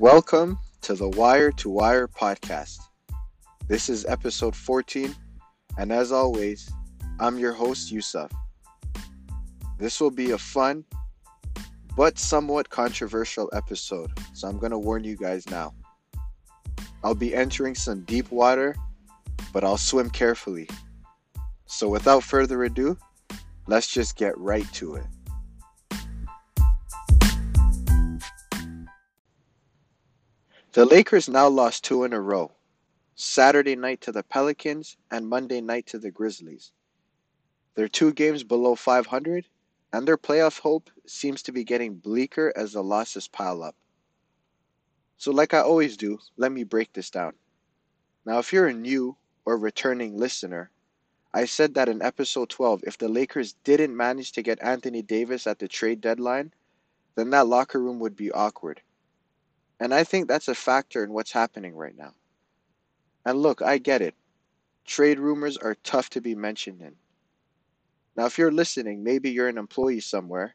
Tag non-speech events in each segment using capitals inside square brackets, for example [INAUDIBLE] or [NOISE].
Welcome to the Wire to Wire podcast. This is episode 14, and as always, I'm your host, Yusuf. This will be a fun but somewhat controversial episode, so I'm going to warn you guys now. I'll be entering some deep water, but I'll swim carefully. So without further ado, let's just get right to it. The Lakers now lost two in a row Saturday night to the Pelicans and Monday night to the Grizzlies. They're two games below 500, and their playoff hope seems to be getting bleaker as the losses pile up. So, like I always do, let me break this down. Now, if you're a new or returning listener, I said that in episode 12, if the Lakers didn't manage to get Anthony Davis at the trade deadline, then that locker room would be awkward. And I think that's a factor in what's happening right now. And look, I get it. Trade rumors are tough to be mentioned in. Now, if you're listening, maybe you're an employee somewhere.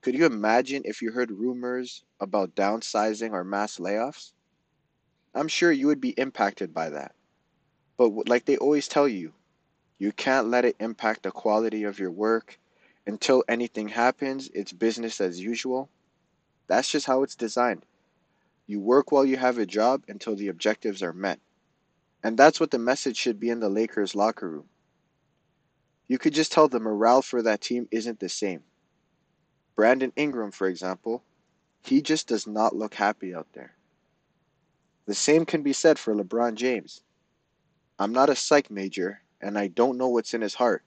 Could you imagine if you heard rumors about downsizing or mass layoffs? I'm sure you would be impacted by that. But like they always tell you, you can't let it impact the quality of your work. Until anything happens, it's business as usual. That's just how it's designed. You work while you have a job until the objectives are met. And that's what the message should be in the Lakers locker room. You could just tell the morale for that team isn't the same. Brandon Ingram, for example, he just does not look happy out there. The same can be said for LeBron James. I'm not a psych major, and I don't know what's in his heart.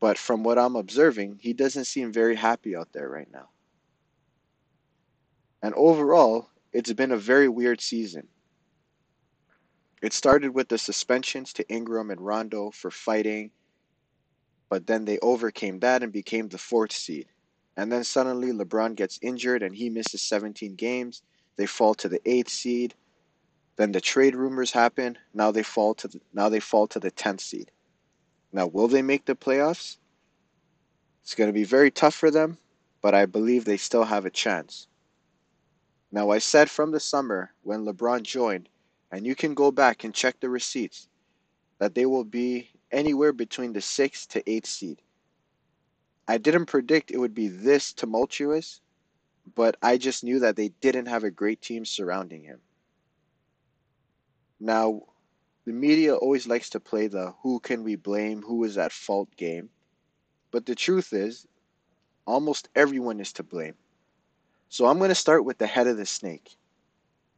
But from what I'm observing, he doesn't seem very happy out there right now. And overall, it's been a very weird season. It started with the suspensions to Ingram and Rondo for fighting, but then they overcame that and became the fourth seed. And then suddenly LeBron gets injured and he misses 17 games. They fall to the eighth seed. Then the trade rumors happen. Now they fall to the, now they fall to the 10th seed. Now will they make the playoffs? It's going to be very tough for them, but I believe they still have a chance. Now, I said from the summer when LeBron joined, and you can go back and check the receipts, that they will be anywhere between the 6th to 8th seed. I didn't predict it would be this tumultuous, but I just knew that they didn't have a great team surrounding him. Now, the media always likes to play the who can we blame, who is at fault game. But the truth is, almost everyone is to blame. So I'm going to start with the head of the snake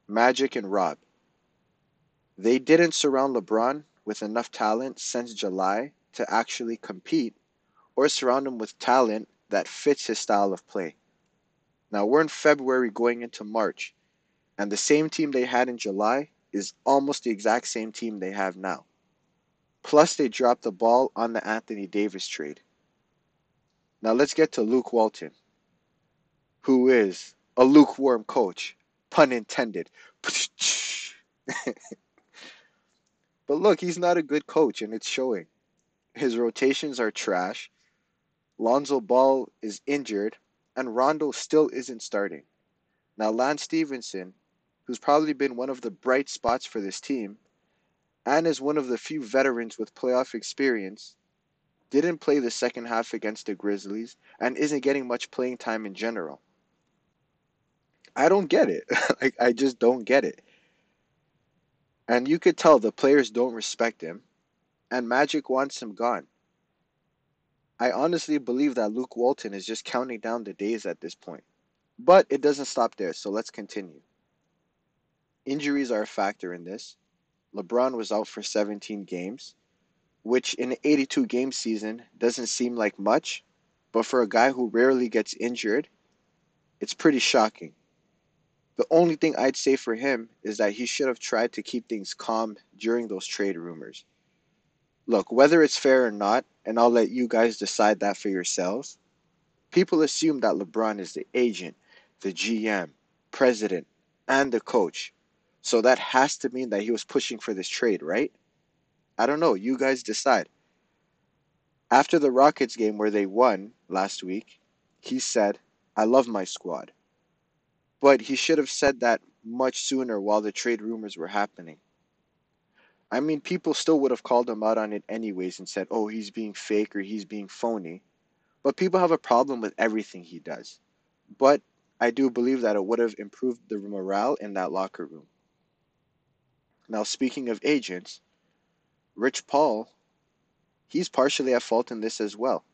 Magic and Rob. They didn't surround LeBron with enough talent since July to actually compete or surround him with talent that fits his style of play. Now we're in February going into March, and the same team they had in July is almost the exact same team they have now. Plus, they dropped the ball on the Anthony Davis trade. Now let's get to Luke Walton who is a lukewarm coach, pun intended. [LAUGHS] but look, he's not a good coach, and it's showing. His rotations are trash. Lonzo Ball is injured, and Rondo still isn't starting. Now, Lance Stephenson, who's probably been one of the bright spots for this team, and is one of the few veterans with playoff experience, didn't play the second half against the Grizzlies and isn't getting much playing time in general. I don't get it. [LAUGHS] like I just don't get it. And you could tell the players don't respect him, and Magic wants him gone. I honestly believe that Luke Walton is just counting down the days at this point. But it doesn't stop there, so let's continue. Injuries are a factor in this. LeBron was out for 17 games, which in an 82 game season doesn't seem like much, but for a guy who rarely gets injured, it's pretty shocking. The only thing I'd say for him is that he should have tried to keep things calm during those trade rumors. Look, whether it's fair or not, and I'll let you guys decide that for yourselves, people assume that LeBron is the agent, the GM, president, and the coach. So that has to mean that he was pushing for this trade, right? I don't know. You guys decide. After the Rockets game where they won last week, he said, I love my squad. But he should have said that much sooner while the trade rumors were happening. I mean, people still would have called him out on it anyways and said, oh, he's being fake or he's being phony. But people have a problem with everything he does. But I do believe that it would have improved the morale in that locker room. Now, speaking of agents, Rich Paul, he's partially at fault in this as well.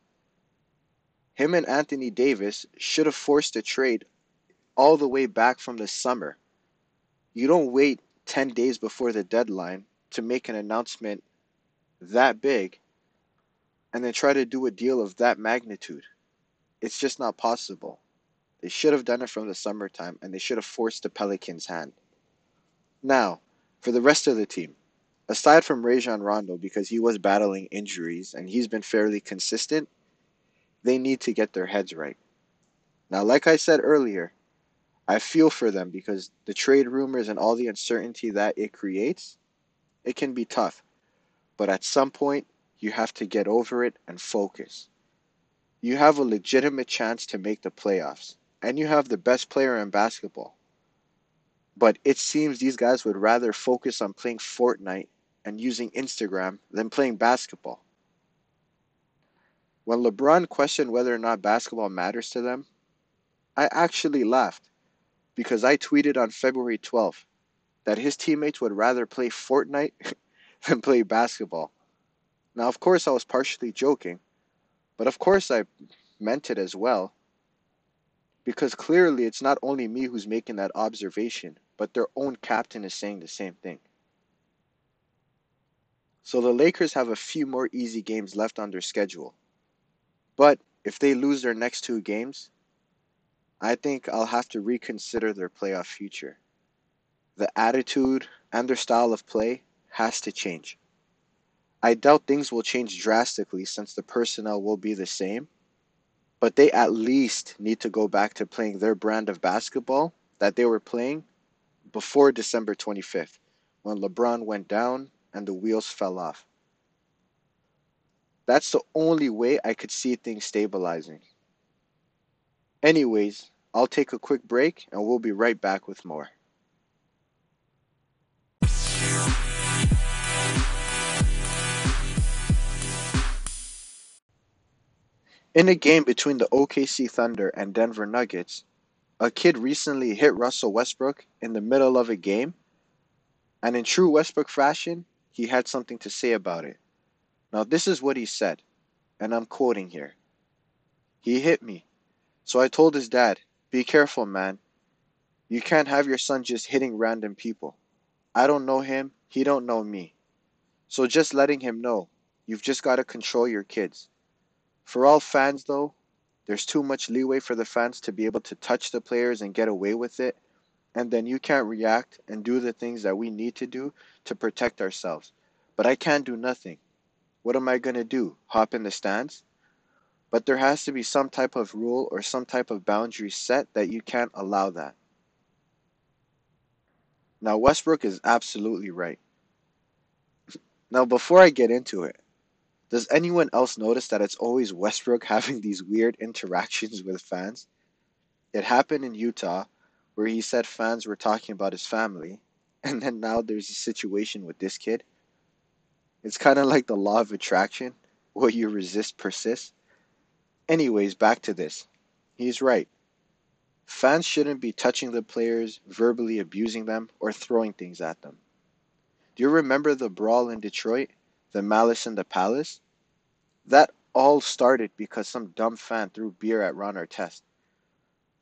Him and Anthony Davis should have forced a trade all the way back from the summer. You don't wait 10 days before the deadline to make an announcement that big and then try to do a deal of that magnitude. It's just not possible. They should have done it from the summertime and they should have forced the Pelicans' hand. Now, for the rest of the team, aside from Rajon Rondo, because he was battling injuries and he's been fairly consistent, they need to get their heads right. Now, like I said earlier, I feel for them because the trade rumors and all the uncertainty that it creates, it can be tough. But at some point, you have to get over it and focus. You have a legitimate chance to make the playoffs, and you have the best player in basketball. But it seems these guys would rather focus on playing Fortnite and using Instagram than playing basketball. When LeBron questioned whether or not basketball matters to them, I actually laughed because I tweeted on February 12th that his teammates would rather play Fortnite [LAUGHS] than play basketball. Now, of course, I was partially joking, but of course, I meant it as well. Because clearly, it's not only me who's making that observation, but their own captain is saying the same thing. So the Lakers have a few more easy games left on their schedule. But if they lose their next two games, I think I'll have to reconsider their playoff future. The attitude and their style of play has to change. I doubt things will change drastically since the personnel will be the same, but they at least need to go back to playing their brand of basketball that they were playing before December 25th, when LeBron went down and the wheels fell off. That's the only way I could see things stabilizing. Anyways, I'll take a quick break and we'll be right back with more. In a game between the OKC Thunder and Denver Nuggets, a kid recently hit Russell Westbrook in the middle of a game, and in true Westbrook fashion, he had something to say about it. Now, this is what he said, and I'm quoting here. He hit me, so I told his dad, be careful, man. You can't have your son just hitting random people. I don't know him, he don't know me. So just letting him know, you've just got to control your kids. For all fans though, there's too much leeway for the fans to be able to touch the players and get away with it, and then you can't react and do the things that we need to do to protect ourselves. But I can't do nothing. What am I going to do? Hop in the stands? But there has to be some type of rule or some type of boundary set that you can't allow that. Now, Westbrook is absolutely right. Now, before I get into it, does anyone else notice that it's always Westbrook [LAUGHS] having these weird interactions with fans? It happened in Utah where he said fans were talking about his family, [LAUGHS] and then now there's a situation with this kid. It's kind of like the law of attraction. What you resist persists. Anyways, back to this. He's right. Fans shouldn't be touching the players, verbally abusing them, or throwing things at them. Do you remember the brawl in Detroit? The malice in the palace? That all started because some dumb fan threw beer at Ron Artest.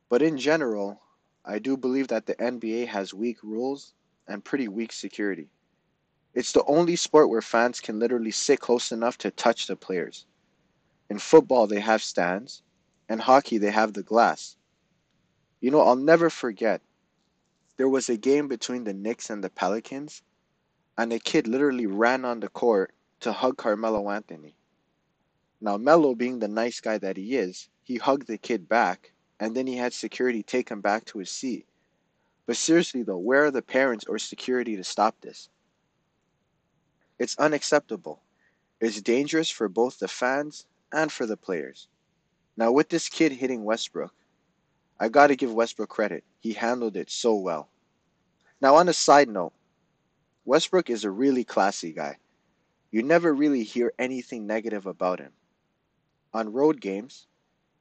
But in general, I do believe that the NBA has weak rules and pretty weak security. It's the only sport where fans can literally sit close enough to touch the players. In football, they have stands. In hockey, they have the glass. You know, I'll never forget. There was a game between the Knicks and the Pelicans, and a kid literally ran on the court to hug Carmelo Anthony. Now, Melo, being the nice guy that he is, he hugged the kid back, and then he had security take him back to his seat. But seriously, though, where are the parents or security to stop this? It's unacceptable. It's dangerous for both the fans and for the players. Now, with this kid hitting Westbrook, I got to give Westbrook credit. He handled it so well. Now, on a side note, Westbrook is a really classy guy. You never really hear anything negative about him. On road games,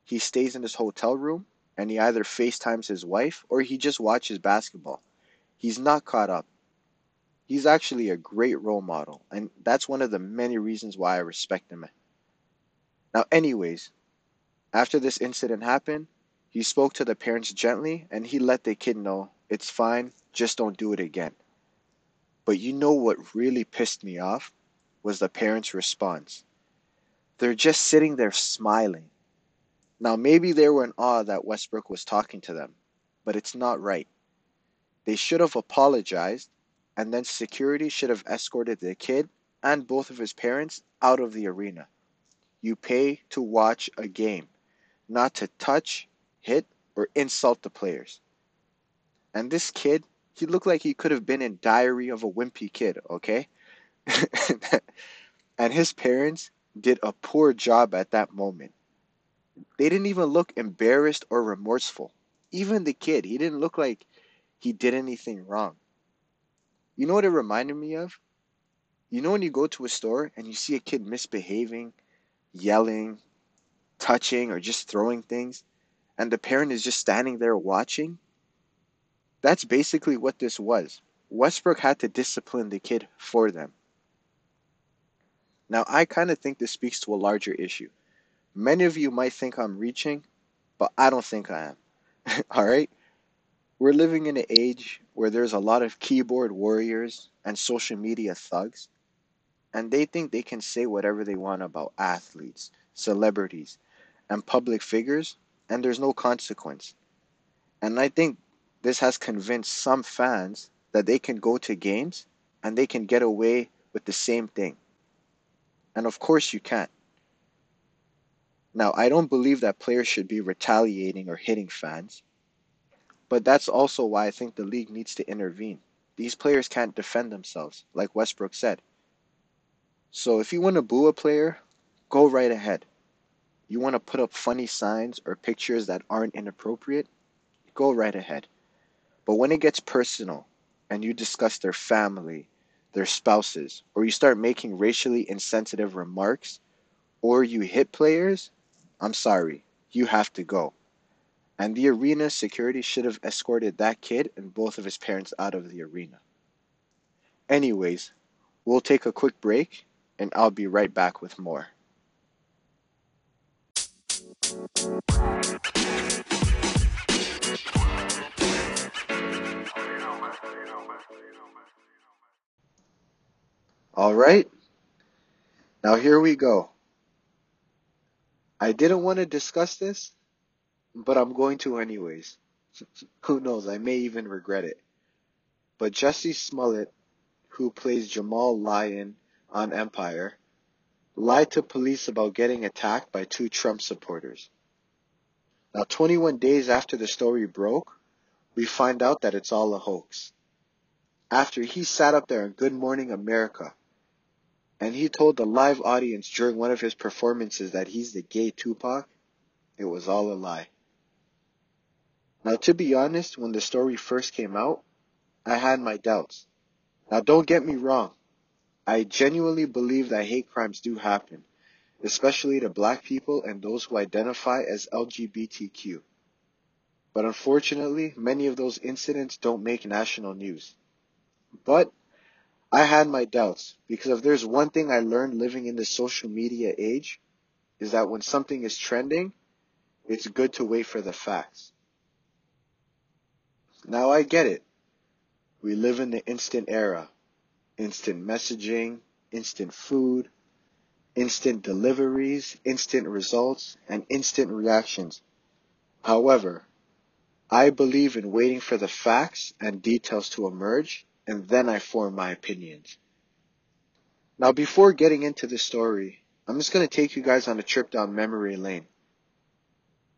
he stays in his hotel room and he either FaceTimes his wife or he just watches basketball. He's not caught up. He's actually a great role model, and that's one of the many reasons why I respect him. Now, anyways, after this incident happened, he spoke to the parents gently and he let the kid know it's fine, just don't do it again. But you know what really pissed me off was the parents' response. They're just sitting there smiling. Now, maybe they were in awe that Westbrook was talking to them, but it's not right. They should have apologized, and then security should have escorted the kid and both of his parents out of the arena. You pay to watch a game, not to touch, hit, or insult the players. And this kid, he looked like he could have been in Diary of a Wimpy Kid, okay? [LAUGHS] and his parents did a poor job at that moment. They didn't even look embarrassed or remorseful. Even the kid, he didn't look like he did anything wrong. You know what it reminded me of? You know when you go to a store and you see a kid misbehaving, yelling, touching, or just throwing things, and the parent is just standing there watching? That's basically what this was. Westbrook had to discipline the kid for them. Now, I kind of think this speaks to a larger issue. Many of you might think I'm reaching, but I don't think I am. [LAUGHS] All right? We're living in an age where there's a lot of keyboard warriors and social media thugs, and they think they can say whatever they want about athletes, celebrities, and public figures, and there's no consequence. And I think this has convinced some fans that they can go to games and they can get away with the same thing. And of course, you can't. Now, I don't believe that players should be retaliating or hitting fans, but that's also why I think the league needs to intervene. These players can't defend themselves, like Westbrook said. So if you want to boo a player, go right ahead. You want to put up funny signs or pictures that aren't inappropriate, go right ahead. But when it gets personal and you discuss their family, their spouses, or you start making racially insensitive remarks, or you hit players, I'm sorry, you have to go. And the arena security should have escorted that kid and both of his parents out of the arena. Anyways, we'll take a quick break and I'll be right back with more. All right. Now here we go. I didn't want to discuss this, but I'm going to anyways. [LAUGHS] who knows? I may even regret it. But Jesse Smollett, who plays Jamal Lyon on Empire, lied to police about getting attacked by two Trump supporters. Now, 21 days after the story broke, we find out that it's all a hoax. After he sat up there in Good Morning America and he told the live audience during one of his performances that he's the gay Tupac, it was all a lie. Now, to be honest, when the story first came out, I had my doubts. Now, don't get me wrong. I genuinely believe that hate crimes do happen, especially to black people and those who identify as LGBTQ. But unfortunately, many of those incidents don't make national news. But I had my doubts because if there's one thing I learned living in the social media age is that when something is trending, it's good to wait for the facts. Now I get it. We live in the instant era. Instant messaging, instant food, instant deliveries, instant results, and instant reactions. However, I believe in waiting for the facts and details to emerge and then I form my opinions. Now, before getting into the story, I'm just going to take you guys on a trip down memory lane.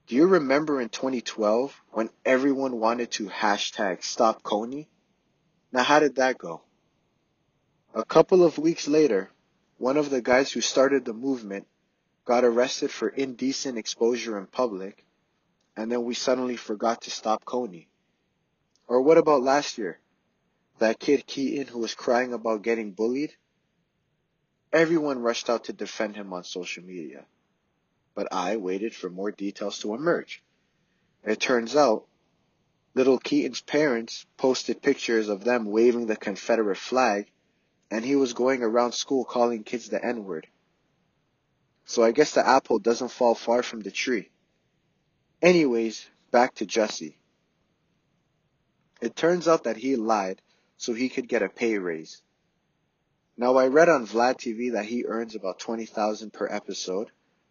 Do you remember in 2012 when everyone wanted to hashtag stop Kony? Now, how did that go? A couple of weeks later, one of the guys who started the movement got arrested for indecent exposure in public, and then we suddenly forgot to stop Kony. Or what about last year? that kid Keaton who was crying about getting bullied, everyone rushed out to defend him on social media. But I waited for more details to emerge. It turns out little Keaton's parents posted pictures of them waving the Confederate flag, and he was going around school calling kids the N word. So I guess the apple doesn't fall far from the tree. Anyways, back to Jesse. It turns out that he lied so he could get a pay raise. Now I read on Vlad TV that he earns about 20,000 per episode,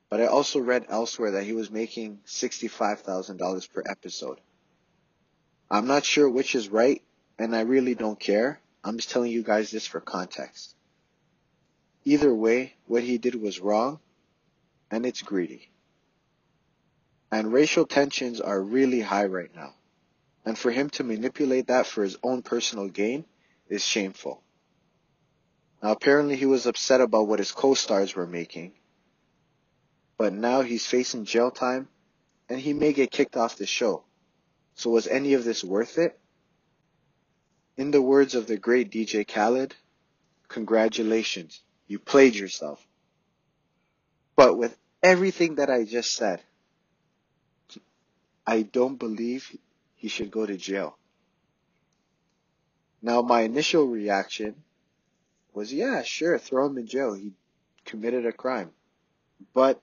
but I also read elsewhere that he was making $65,000 per episode. I'm not sure which is right, and I really don't care. I'm just telling you guys this for context. Either way, what he did was wrong, and it's greedy. And racial tensions are really high right now and for him to manipulate that for his own personal gain is shameful. Now apparently he was upset about what his co-stars were making, but now he's facing jail time and he may get kicked off the show. So was any of this worth it? In the words of the great DJ Khaled, congratulations, you played yourself. But with everything that I just said, I don't believe he should go to jail. Now, my initial reaction was, yeah, sure, throw him in jail. He committed a crime. But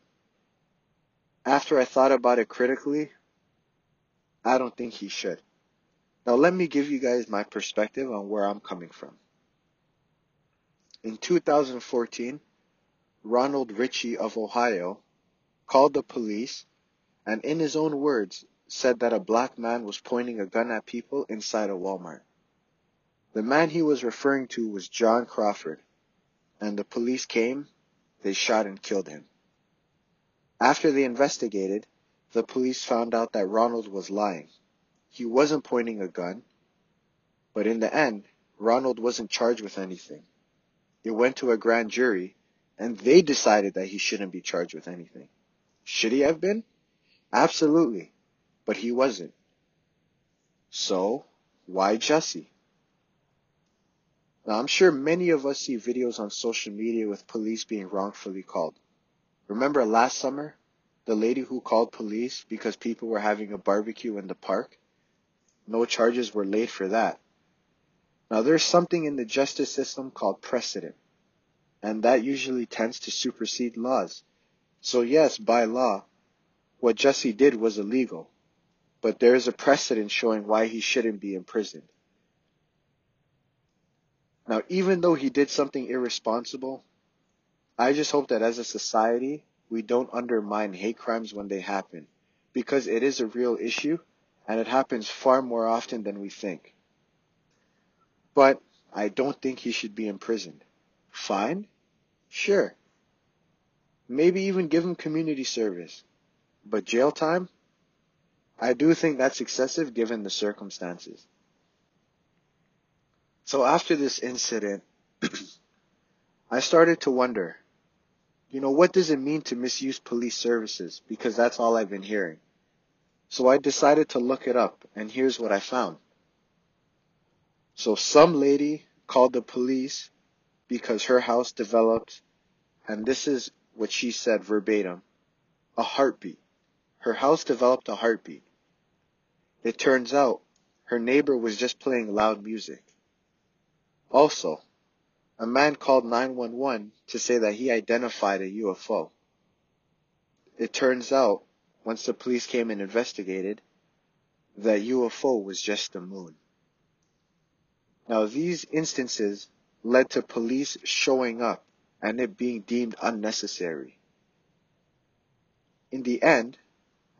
after I thought about it critically, I don't think he should. Now, let me give you guys my perspective on where I'm coming from. In 2014, Ronald Ritchie of Ohio called the police and, in his own words, said that a black man was pointing a gun at people inside a Walmart. The man he was referring to was John Crawford, and the police came, they shot and killed him. After they investigated, the police found out that Ronald was lying. He wasn't pointing a gun, but in the end, Ronald wasn't charged with anything. It went to a grand jury, and they decided that he shouldn't be charged with anything. Should he have been? Absolutely but he wasn't. So, why Jesse? Now, I'm sure many of us see videos on social media with police being wrongfully called. Remember last summer, the lady who called police because people were having a barbecue in the park? No charges were laid for that. Now, there's something in the justice system called precedent, and that usually tends to supersede laws. So yes, by law, what Jesse did was illegal but there is a precedent showing why he shouldn't be imprisoned. Now, even though he did something irresponsible, I just hope that as a society, we don't undermine hate crimes when they happen, because it is a real issue and it happens far more often than we think. But I don't think he should be imprisoned. Fine? Sure. Maybe even give him community service. But jail time? I do think that's excessive given the circumstances. So after this incident, [CLEARS THROAT] I started to wonder, you know, what does it mean to misuse police services? Because that's all I've been hearing. So I decided to look it up, and here's what I found. So some lady called the police because her house developed, and this is what she said verbatim, a heartbeat. Her house developed a heartbeat. It turns out her neighbor was just playing loud music. Also, a man called 911 to say that he identified a UFO. It turns out, once the police came and investigated, that UFO was just the moon. Now these instances led to police showing up and it being deemed unnecessary. In the end,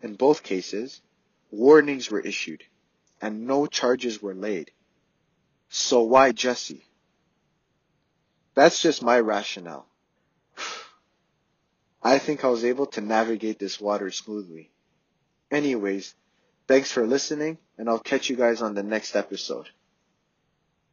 in both cases, Warnings were issued, and no charges were laid. So why Jesse? That's just my rationale. I think I was able to navigate this water smoothly. Anyways, thanks for listening, and I'll catch you guys on the next episode.